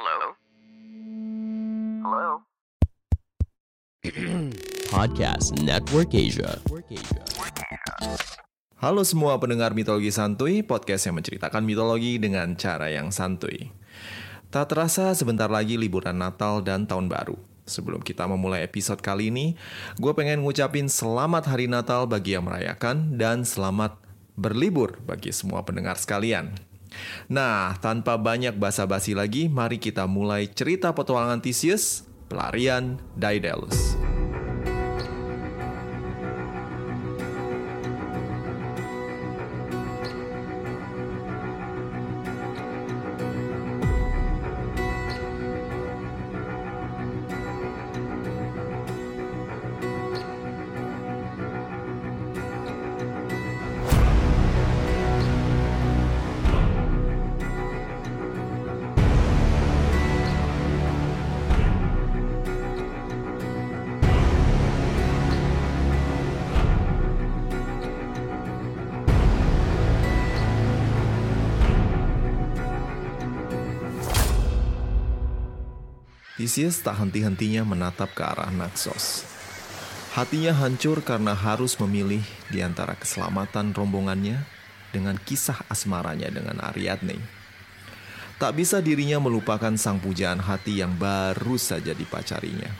Hello? Hello? Podcast Network Asia. Halo semua pendengar mitologi santuy, podcast yang menceritakan mitologi dengan cara yang santuy. Tak terasa sebentar lagi liburan Natal dan Tahun Baru. Sebelum kita memulai episode kali ini, gue pengen ngucapin selamat hari Natal bagi yang merayakan dan selamat berlibur bagi semua pendengar sekalian. Nah, tanpa banyak basa-basi lagi, mari kita mulai cerita petualangan Theseus, pelarian Daedalus. Theseus tak henti-hentinya menatap ke arah Naxos. Hatinya hancur karena harus memilih di antara keselamatan rombongannya dengan kisah asmaranya dengan Ariadne. Tak bisa dirinya melupakan sang pujaan hati yang baru saja dipacarinya.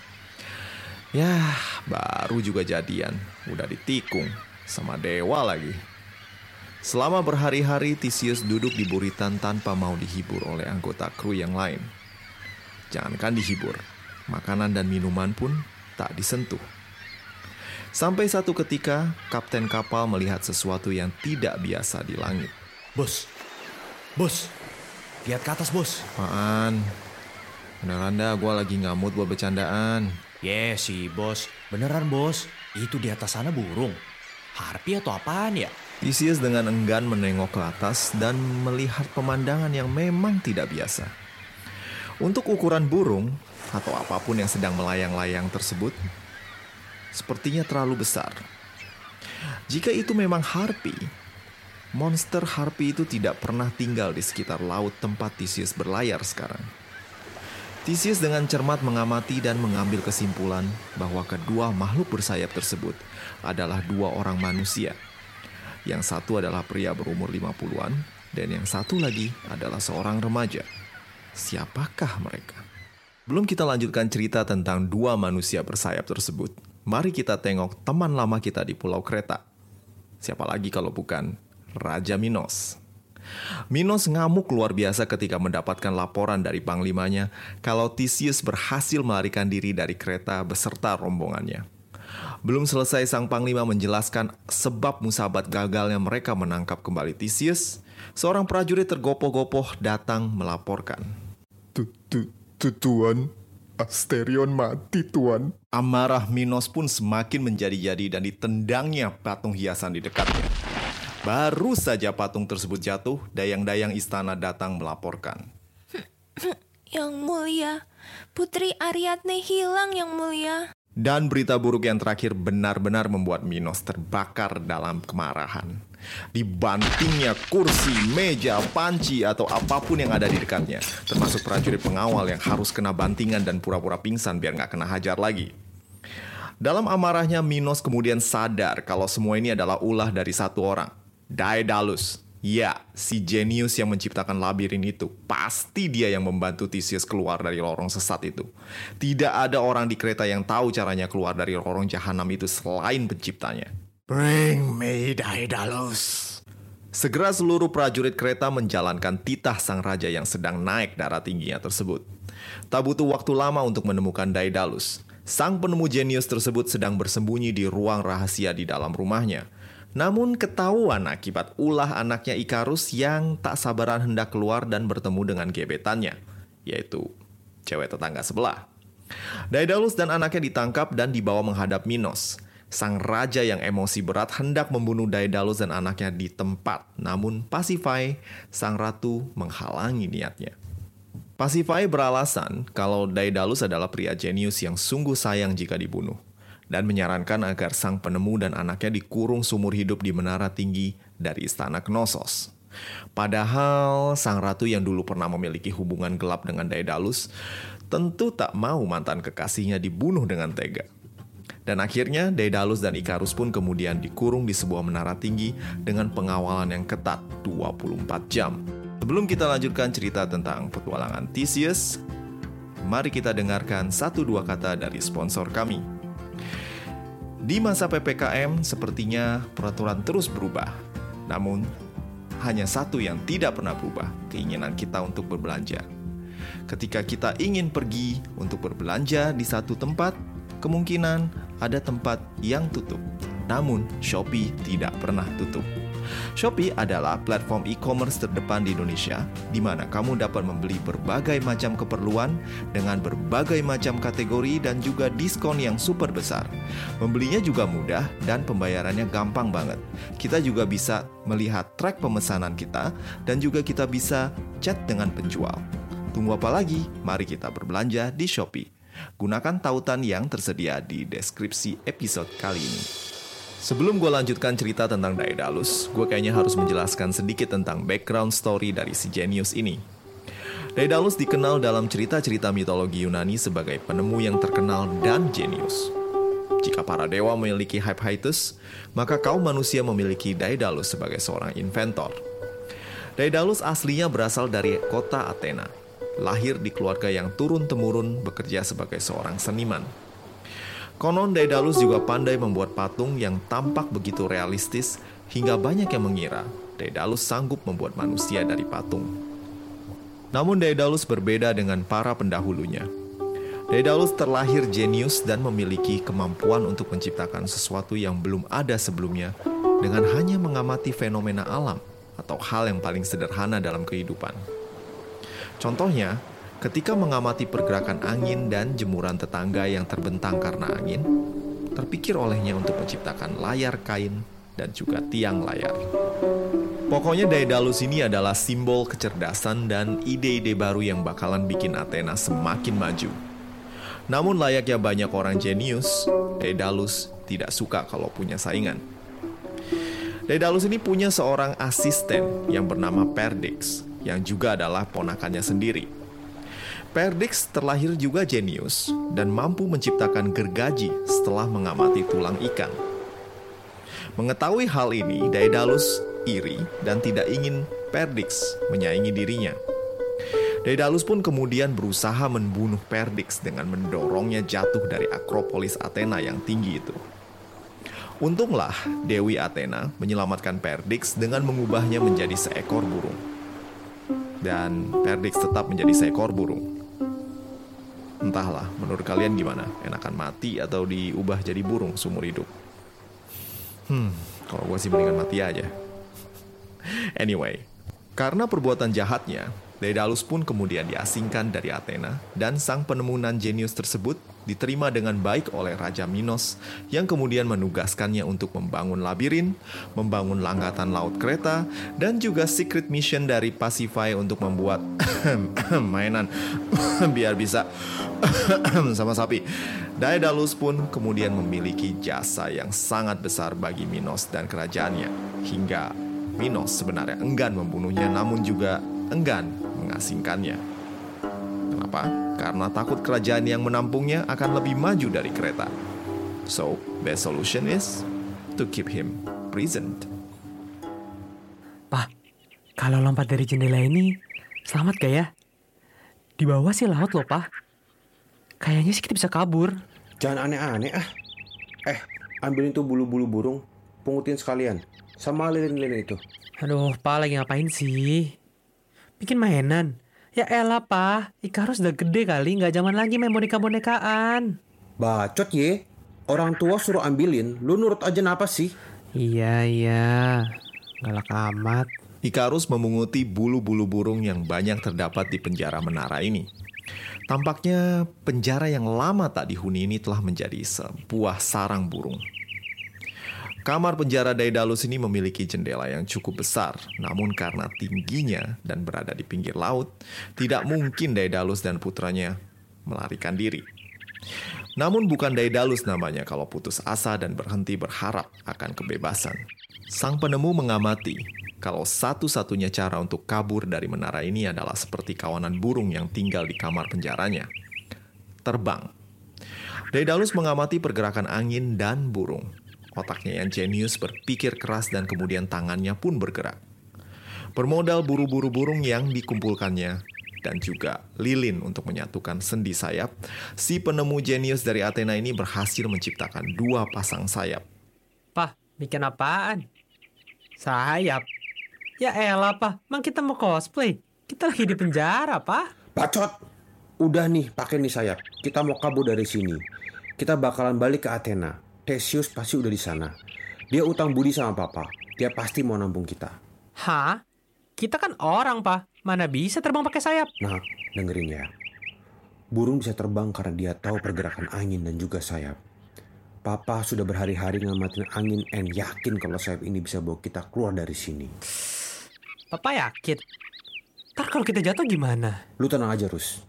Yah, baru juga jadian, udah ditikung sama dewa lagi. Selama berhari-hari Theseus duduk di buritan tanpa mau dihibur oleh anggota kru yang lain. Jangankan dihibur, makanan dan minuman pun tak disentuh. Sampai satu ketika, kapten kapal melihat sesuatu yang tidak biasa di langit. Bos, bos, lihat ke atas bos. Apaan? Beneran dah, gue lagi mood buat bercandaan. Yes sih bos, beneran bos. Itu di atas sana burung. Harpi atau apaan ya? Theseus dengan enggan menengok ke atas dan melihat pemandangan yang memang tidak biasa. Untuk ukuran burung atau apa pun yang sedang melayang-layang tersebut, sepertinya terlalu besar. Jika itu memang harpi, monster harpi itu tidak pernah tinggal di sekitar laut tempat Theseus berlayar sekarang. Theseus dengan cermat mengamati dan mengambil kesimpulan bahwa kedua makhluk bersayap tersebut adalah dua orang manusia. Yang satu adalah pria berumur 50-an dan yang satu lagi adalah seorang remaja. Siapakah mereka? Belum kita lanjutkan cerita tentang dua manusia bersayap tersebut. Mari kita tengok teman lama kita di Pulau Kreta. Siapa lagi kalau bukan Raja Minos. Minos ngamuk luar biasa ketika mendapatkan laporan dari panglimanya kalau Theseus berhasil melarikan diri dari kereta beserta rombongannya. Belum selesai sang panglima menjelaskan sebab musabat gagalnya mereka menangkap kembali Theseus, seorang prajurit tergopoh-gopoh datang melaporkan. Tuan, Asterion mati tuan. Amarah Minos pun semakin menjadi-jadi dan ditendangnya patung hiasan di dekatnya. Baru saja patung tersebut jatuh, dayang-dayang istana datang melaporkan. Yang mulia, Putri Ariadne hilang yang mulia. Dan berita buruk yang terakhir benar-benar membuat Minos terbakar dalam kemarahan. Dibantingnya kursi, meja, panci, atau apa pun yang ada di dekatnya. Termasuk prajurit pengawal yang harus kena bantingan dan pura-pura pingsan biar nggak kena hajar lagi. Dalam amarahnya, Minos kemudian sadar kalau semua ini adalah ulah dari satu orang. Daedalus. Ya, si jenius yang menciptakan labirin itu. Pasti dia yang membantu Theseus keluar dari lorong sesat itu. Tidak ada orang di kereta yang tahu caranya keluar dari lorong jahanam itu selain penciptanya. Bring me Daedalus. Segera seluruh prajurit kereta menjalankan titah sang raja yang sedang naik darah tingginya tersebut. Tak butuh waktu lama untuk menemukan Daedalus. Sang penemu jenius tersebut sedang bersembunyi di ruang rahasia di dalam rumahnya. Namun ketahuan akibat ulah anaknya Ikarus yang tak sabaran hendak keluar dan bertemu dengan gebetannya, yaitu cewek tetangga sebelah. Daedalus dan anaknya ditangkap dan dibawa menghadap Minos. Sang raja yang emosi berat hendak membunuh Daedalus dan anaknya di tempat, namun Pasifai, sang ratu, menghalangi niatnya. Pasifai beralasan kalau Daedalus adalah pria jenius yang sungguh sayang jika dibunuh, dan menyarankan agar sang penemu dan anaknya dikurung sumur hidup di menara tinggi dari istana Knossos. Padahal sang ratu yang dulu pernah memiliki hubungan gelap dengan Daedalus tentu tak mau mantan kekasihnya dibunuh dengan tega. Dan akhirnya Daedalus dan Ikarus pun kemudian dikurung di sebuah menara tinggi dengan pengawalan yang ketat 24 jam. Sebelum kita lanjutkan cerita tentang petualangan Theseus, mari kita dengarkan satu dua kata dari sponsor kami. Di masa PPKM, sepertinya peraturan terus berubah. Namun, hanya satu yang tidak pernah berubah, keinginan kita untuk berbelanja. Ketika kita ingin pergi untuk berbelanja di satu tempat, kemungkinan ada tempat yang tutup. Namun, Shopee tidak pernah tutup. Shopee adalah platform e-commerce terdepan di Indonesia, di mana kamu dapat membeli berbagai macam keperluan dengan berbagai macam kategori dan juga diskon yang super besar. Membelinya juga mudah dan pembayarannya gampang banget. Kita juga bisa melihat track pemesanan kita dan juga kita bisa chat dengan penjual. Tunggu apa lagi? Mari kita berbelanja di Shopee. Gunakan tautan yang tersedia di deskripsi episode kali ini. Sebelum gue lanjutkan cerita tentang Daedalus, gue kayaknya harus menjelaskan sedikit tentang background story dari si Genius ini. Daedalus dikenal dalam cerita-cerita mitologi Yunani sebagai penemu yang terkenal dan jenius. Jika para dewa memiliki Hypaetus, maka kaum manusia memiliki Daedalus sebagai seorang inventor. Daedalus aslinya berasal dari kota Athena, lahir di keluarga yang turun-temurun bekerja sebagai seorang seniman. Konon Daedalus juga pandai membuat patung yang tampak begitu realistis hingga banyak yang mengira Daedalus sanggup membuat manusia dari patung. Namun Daedalus berbeda dengan para pendahulunya. Daedalus terlahir jenius dan memiliki kemampuan untuk menciptakan sesuatu yang belum ada sebelumnya dengan hanya mengamati fenomena alam atau hal yang paling sederhana dalam kehidupan. Contohnya, Ketika mengamati pergerakan angin dan jemuran tetangga yang terbentang karena angin, terpikir olehnya untuk menciptakan layar kain dan juga tiang layar. Pokoknya Daedalus ini adalah simbol kecerdasan dan ide-ide baru yang bakalan bikin Athena semakin maju. Namun layaknya banyak orang jenius, Daedalus tidak suka kalau punya saingan. Daedalus ini punya seorang asisten yang bernama Perdix, yang juga adalah ponakannya sendiri. Perdix terlahir juga jenius dan mampu menciptakan gergaji setelah mengamati tulang ikan. Mengetahui hal ini, Daedalus iri dan tidak ingin Perdix menyaingi dirinya. Daedalus pun kemudian berusaha membunuh Perdix dengan mendorongnya jatuh dari Akropolis Athena yang tinggi itu. Untunglah Dewi Athena menyelamatkan Perdix dengan mengubahnya menjadi seekor burung. Dan Perdix tetap menjadi seekor burung. Entahlah, menurut kalian gimana? Enakan mati atau diubah jadi burung seumur hidup? Hmm, kalau gue sih mendingan mati aja. Anyway, karena perbuatan jahatnya, Daedalus pun kemudian diasingkan dari Athena dan sang penemuan jenius tersebut diterima dengan baik oleh Raja Minos yang kemudian menugaskannya untuk membangun labirin, membangun langkatan laut kereta, dan juga secret mission dari Pasify untuk membuat mainan biar bisa sama sapi. Daedalus pun kemudian memiliki jasa yang sangat besar bagi Minos dan kerajaannya hingga Minos sebenarnya enggan membunuhnya namun juga enggan mengasingkannya. Kenapa? Karena takut kerajaan yang menampungnya akan lebih maju dari kereta. So, best solution is to keep him prisoned. Pak, kalau lompat dari jendela ini, selamat gak ya? Di bawah sih laut loh, Pak. Kayaknya sih kita bisa kabur. Jangan aneh-aneh ah. Eh, ambilin tuh bulu-bulu burung, pungutin sekalian. Sama lilin-lilin itu. Aduh, Pak lagi ngapain sih? Bikin mainan. Ya elah, Pak. Ikarus udah gede kali, nggak zaman lagi main boneka-bonekaan. Bacot ye. Orang tua suruh ambilin, lu nurut aja napa sih? Iya, iya. Galak amat. Ikarus memunguti bulu-bulu burung yang banyak terdapat di penjara menara ini. Tampaknya penjara yang lama tak dihuni ini telah menjadi sebuah sarang burung. Kamar penjara Daedalus ini memiliki jendela yang cukup besar, namun karena tingginya dan berada di pinggir laut, tidak mungkin Daedalus dan putranya melarikan diri. Namun bukan Daedalus namanya kalau putus asa dan berhenti berharap akan kebebasan. Sang penemu mengamati kalau satu-satunya cara untuk kabur dari menara ini adalah seperti kawanan burung yang tinggal di kamar penjaranya. Terbang. Daedalus mengamati pergerakan angin dan burung. Otaknya yang jenius berpikir keras dan kemudian tangannya pun bergerak. Bermodal buru-buru burung yang dikumpulkannya dan juga lilin untuk menyatukan sendi sayap, si penemu jenius dari Athena ini berhasil menciptakan dua pasang sayap. Pah, bikin apaan? Sayap. Ya elah, Pah. Mang kita mau cosplay. Kita lagi di penjara, Pah. Bacot! Udah nih, pakai nih sayap. Kita mau kabur dari sini. Kita bakalan balik ke Athena. Theseus pasti udah di sana. Dia utang budi sama papa. Dia pasti mau nampung kita. Hah? Kita kan orang, Pah. Mana bisa terbang pakai sayap? Nah, dengerin ya. Burung bisa terbang karena dia tahu pergerakan angin dan juga sayap. Papa sudah berhari-hari ngamatin angin and yakin kalau sayap ini bisa bawa kita keluar dari sini. Papa yakin. Ntar kalau kita jatuh gimana? Lu tenang aja, Rus.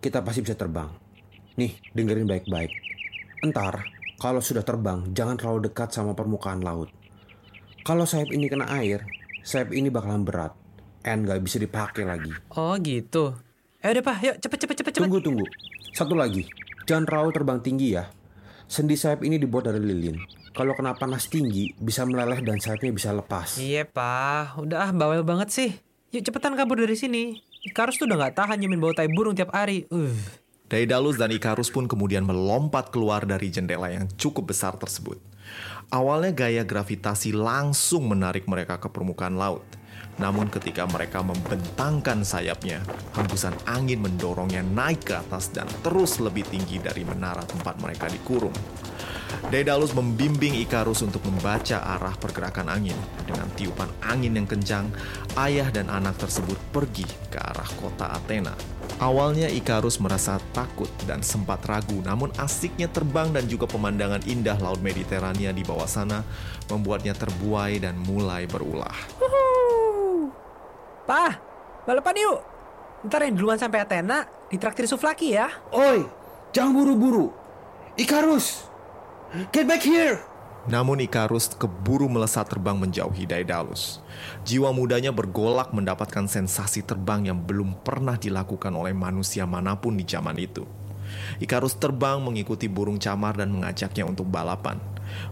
Kita pasti bisa terbang. Nih, dengerin baik-baik. Entar, kalau sudah terbang, jangan terlalu dekat sama permukaan laut. Kalau sayap ini kena air, sayap ini bakalan berat. And gak bisa dipakai lagi. Oh gitu. Eh udah Pah, yuk cepet cepet cepet cepet. Tunggu, tunggu. Satu lagi. Jangan terlalu terbang tinggi ya. Sendi sayap ini dibuat dari lilin. Kalau kena panas tinggi, bisa meleleh dan sayapnya bisa lepas. Iya Pah, udah ah, bawel banget sih. Yuk cepetan kabur dari sini. Ikarus tuh udah gak tahan nyemin bau tai burung tiap hari. Uh. Daedalus dan Ikarus pun kemudian melompat keluar dari jendela yang cukup besar tersebut. Awalnya gaya gravitasi langsung menarik mereka ke permukaan laut. Namun ketika mereka membentangkan sayapnya, hembusan angin mendorongnya naik ke atas dan terus lebih tinggi dari menara tempat mereka dikurung. Daedalus membimbing Ikarus untuk membaca arah pergerakan angin. Dengan tiupan angin yang kencang, ayah dan anak tersebut pergi ke arah kota Athena. Awalnya Ikarus merasa takut dan sempat ragu, namun asiknya terbang dan juga pemandangan indah Laut Mediterania di bawah sana membuatnya terbuai dan mulai berulah. Pah, balapan yuk. Ntar yang duluan sampai Athena, ditraktir Suflaki ya. Oi, jangan buru-buru. Ikarus, get back here. Namun Ikarus keburu melesat terbang menjauhi Daedalus. Jiwa mudanya bergolak mendapatkan sensasi terbang yang belum pernah dilakukan oleh manusia mana pun di zaman itu. Ikarus terbang mengikuti burung camar dan mengajaknya untuk balapan.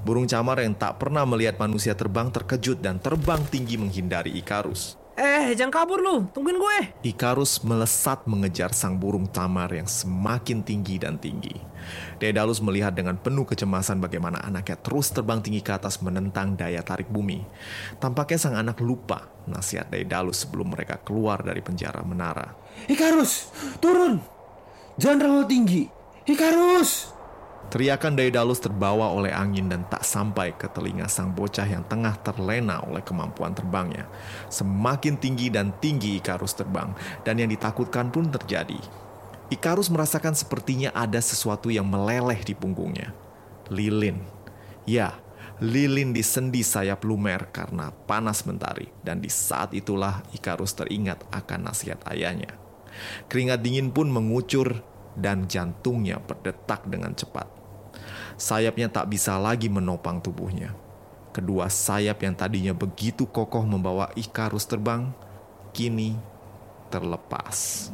Burung camar yang tak pernah melihat manusia terbang terkejut dan terbang tinggi menghindari Ikarus. Eh, jangan kabur lu. Tungguin gue. Ikarus melesat mengejar sang burung tamar yang semakin tinggi dan tinggi. Daedalus melihat dengan penuh kecemasan bagaimana anaknya terus terbang tinggi ke atas menentang daya tarik bumi. Tampaknya sang anak lupa nasihat Daedalus sebelum mereka keluar dari penjara menara. Ikarus, turun. Jangan terlalu tinggi. Ikarus. Teriakan Daedalus terbawa oleh angin dan tak sampai ke telinga sang bocah yang tengah terlena oleh kemampuan terbangnya. Semakin tinggi dan tinggi Ikarus terbang, dan yang ditakutkan pun terjadi. Ikarus merasakan sepertinya ada sesuatu yang meleleh di punggungnya. Lilin. Ya, lilin di sendi sayap lumer karena panas mentari. Dan di saat itulah Ikarus teringat akan nasihat ayahnya. Keringat dingin pun mengucur dan jantungnya berdetak dengan cepat sayapnya tak bisa lagi menopang tubuhnya. Kedua sayap yang tadinya begitu kokoh membawa Ikarus terbang, kini terlepas.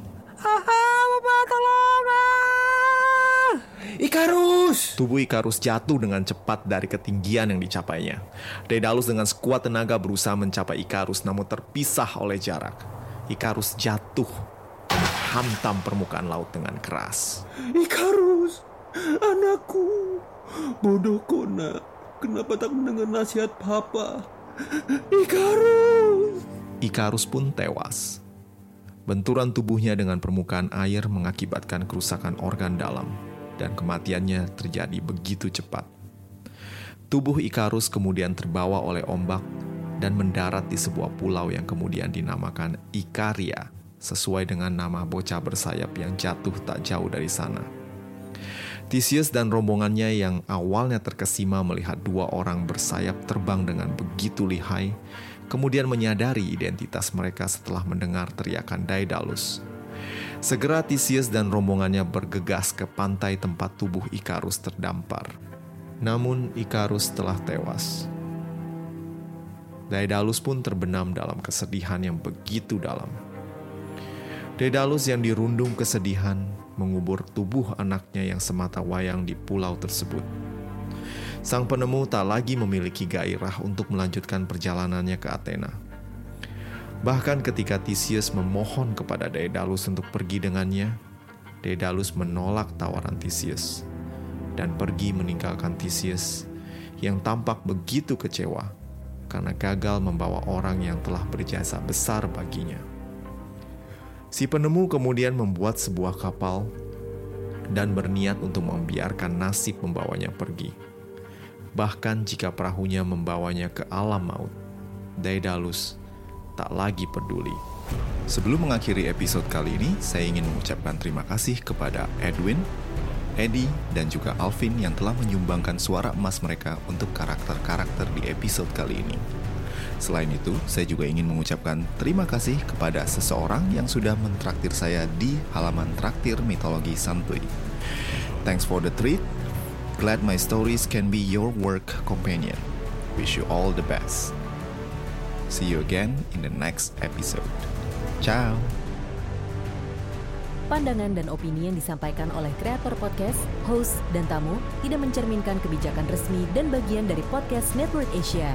Ikarus. Tubuh Ikarus jatuh dengan cepat dari ketinggian yang dicapainya. Daedalus dengan sekuat tenaga berusaha mencapai Ikarus namun terpisah oleh jarak. Ikarus jatuh hantam permukaan laut dengan keras. Ikarus, anakku. Bodohku nak, kenapa tak mendengar nasihat papa? Ikarus. Ikarus pun tewas. Benturan tubuhnya dengan permukaan air mengakibatkan kerusakan organ dalam dan kematiannya terjadi begitu cepat. Tubuh Ikarus kemudian terbawa oleh ombak dan mendarat di sebuah pulau yang kemudian dinamakan Ikaria sesuai dengan nama bocah bersayap yang jatuh tak jauh dari sana. Theseus dan rombongannya yang awalnya terkesima melihat dua orang bersayap terbang dengan begitu lihai, kemudian menyadari identitas mereka setelah mendengar teriakan Daedalus. Segera Theseus dan rombongannya bergegas ke pantai tempat tubuh Ikarus terdampar. Namun Ikarus telah tewas. Daedalus pun terbenam dalam kesedihan yang begitu dalam. Daedalus yang dirundung kesedihan mengubur tubuh anaknya yang semata wayang di pulau tersebut. Sang penemu tak lagi memiliki gairah untuk melanjutkan perjalanannya ke Athena. Bahkan ketika Theseus memohon kepada Daedalus untuk pergi dengannya, Daedalus menolak tawaran Theseus dan pergi meninggalkan Theseus yang tampak begitu kecewa karena gagal membawa orang yang telah berjasa besar baginya. Si penemu kemudian membuat sebuah kapal dan berniat untuk membiarkan nasib membawanya pergi. Bahkan jika perahunya membawanya ke alam maut, Daedalus tak lagi peduli. Sebelum mengakhiri episode kali ini, saya ingin mengucapkan terima kasih kepada Edwin, Eddie, dan juga Alvin yang telah menyumbangkan suara emas mereka untuk karakter-karakter di episode kali ini. Selain itu, saya juga ingin mengucapkan terima kasih kepada seseorang yang sudah mentraktir saya di halaman traktir mitologi santuy. Thanks for the treat. Glad my stories can be your work companion. Wish you all the best. See you again in the next episode. Ciao. Pandangan dan opini yang disampaikan oleh kreator podcast, host, dan tamu tidak mencerminkan kebijakan resmi dan bagian dari podcast Network Asia.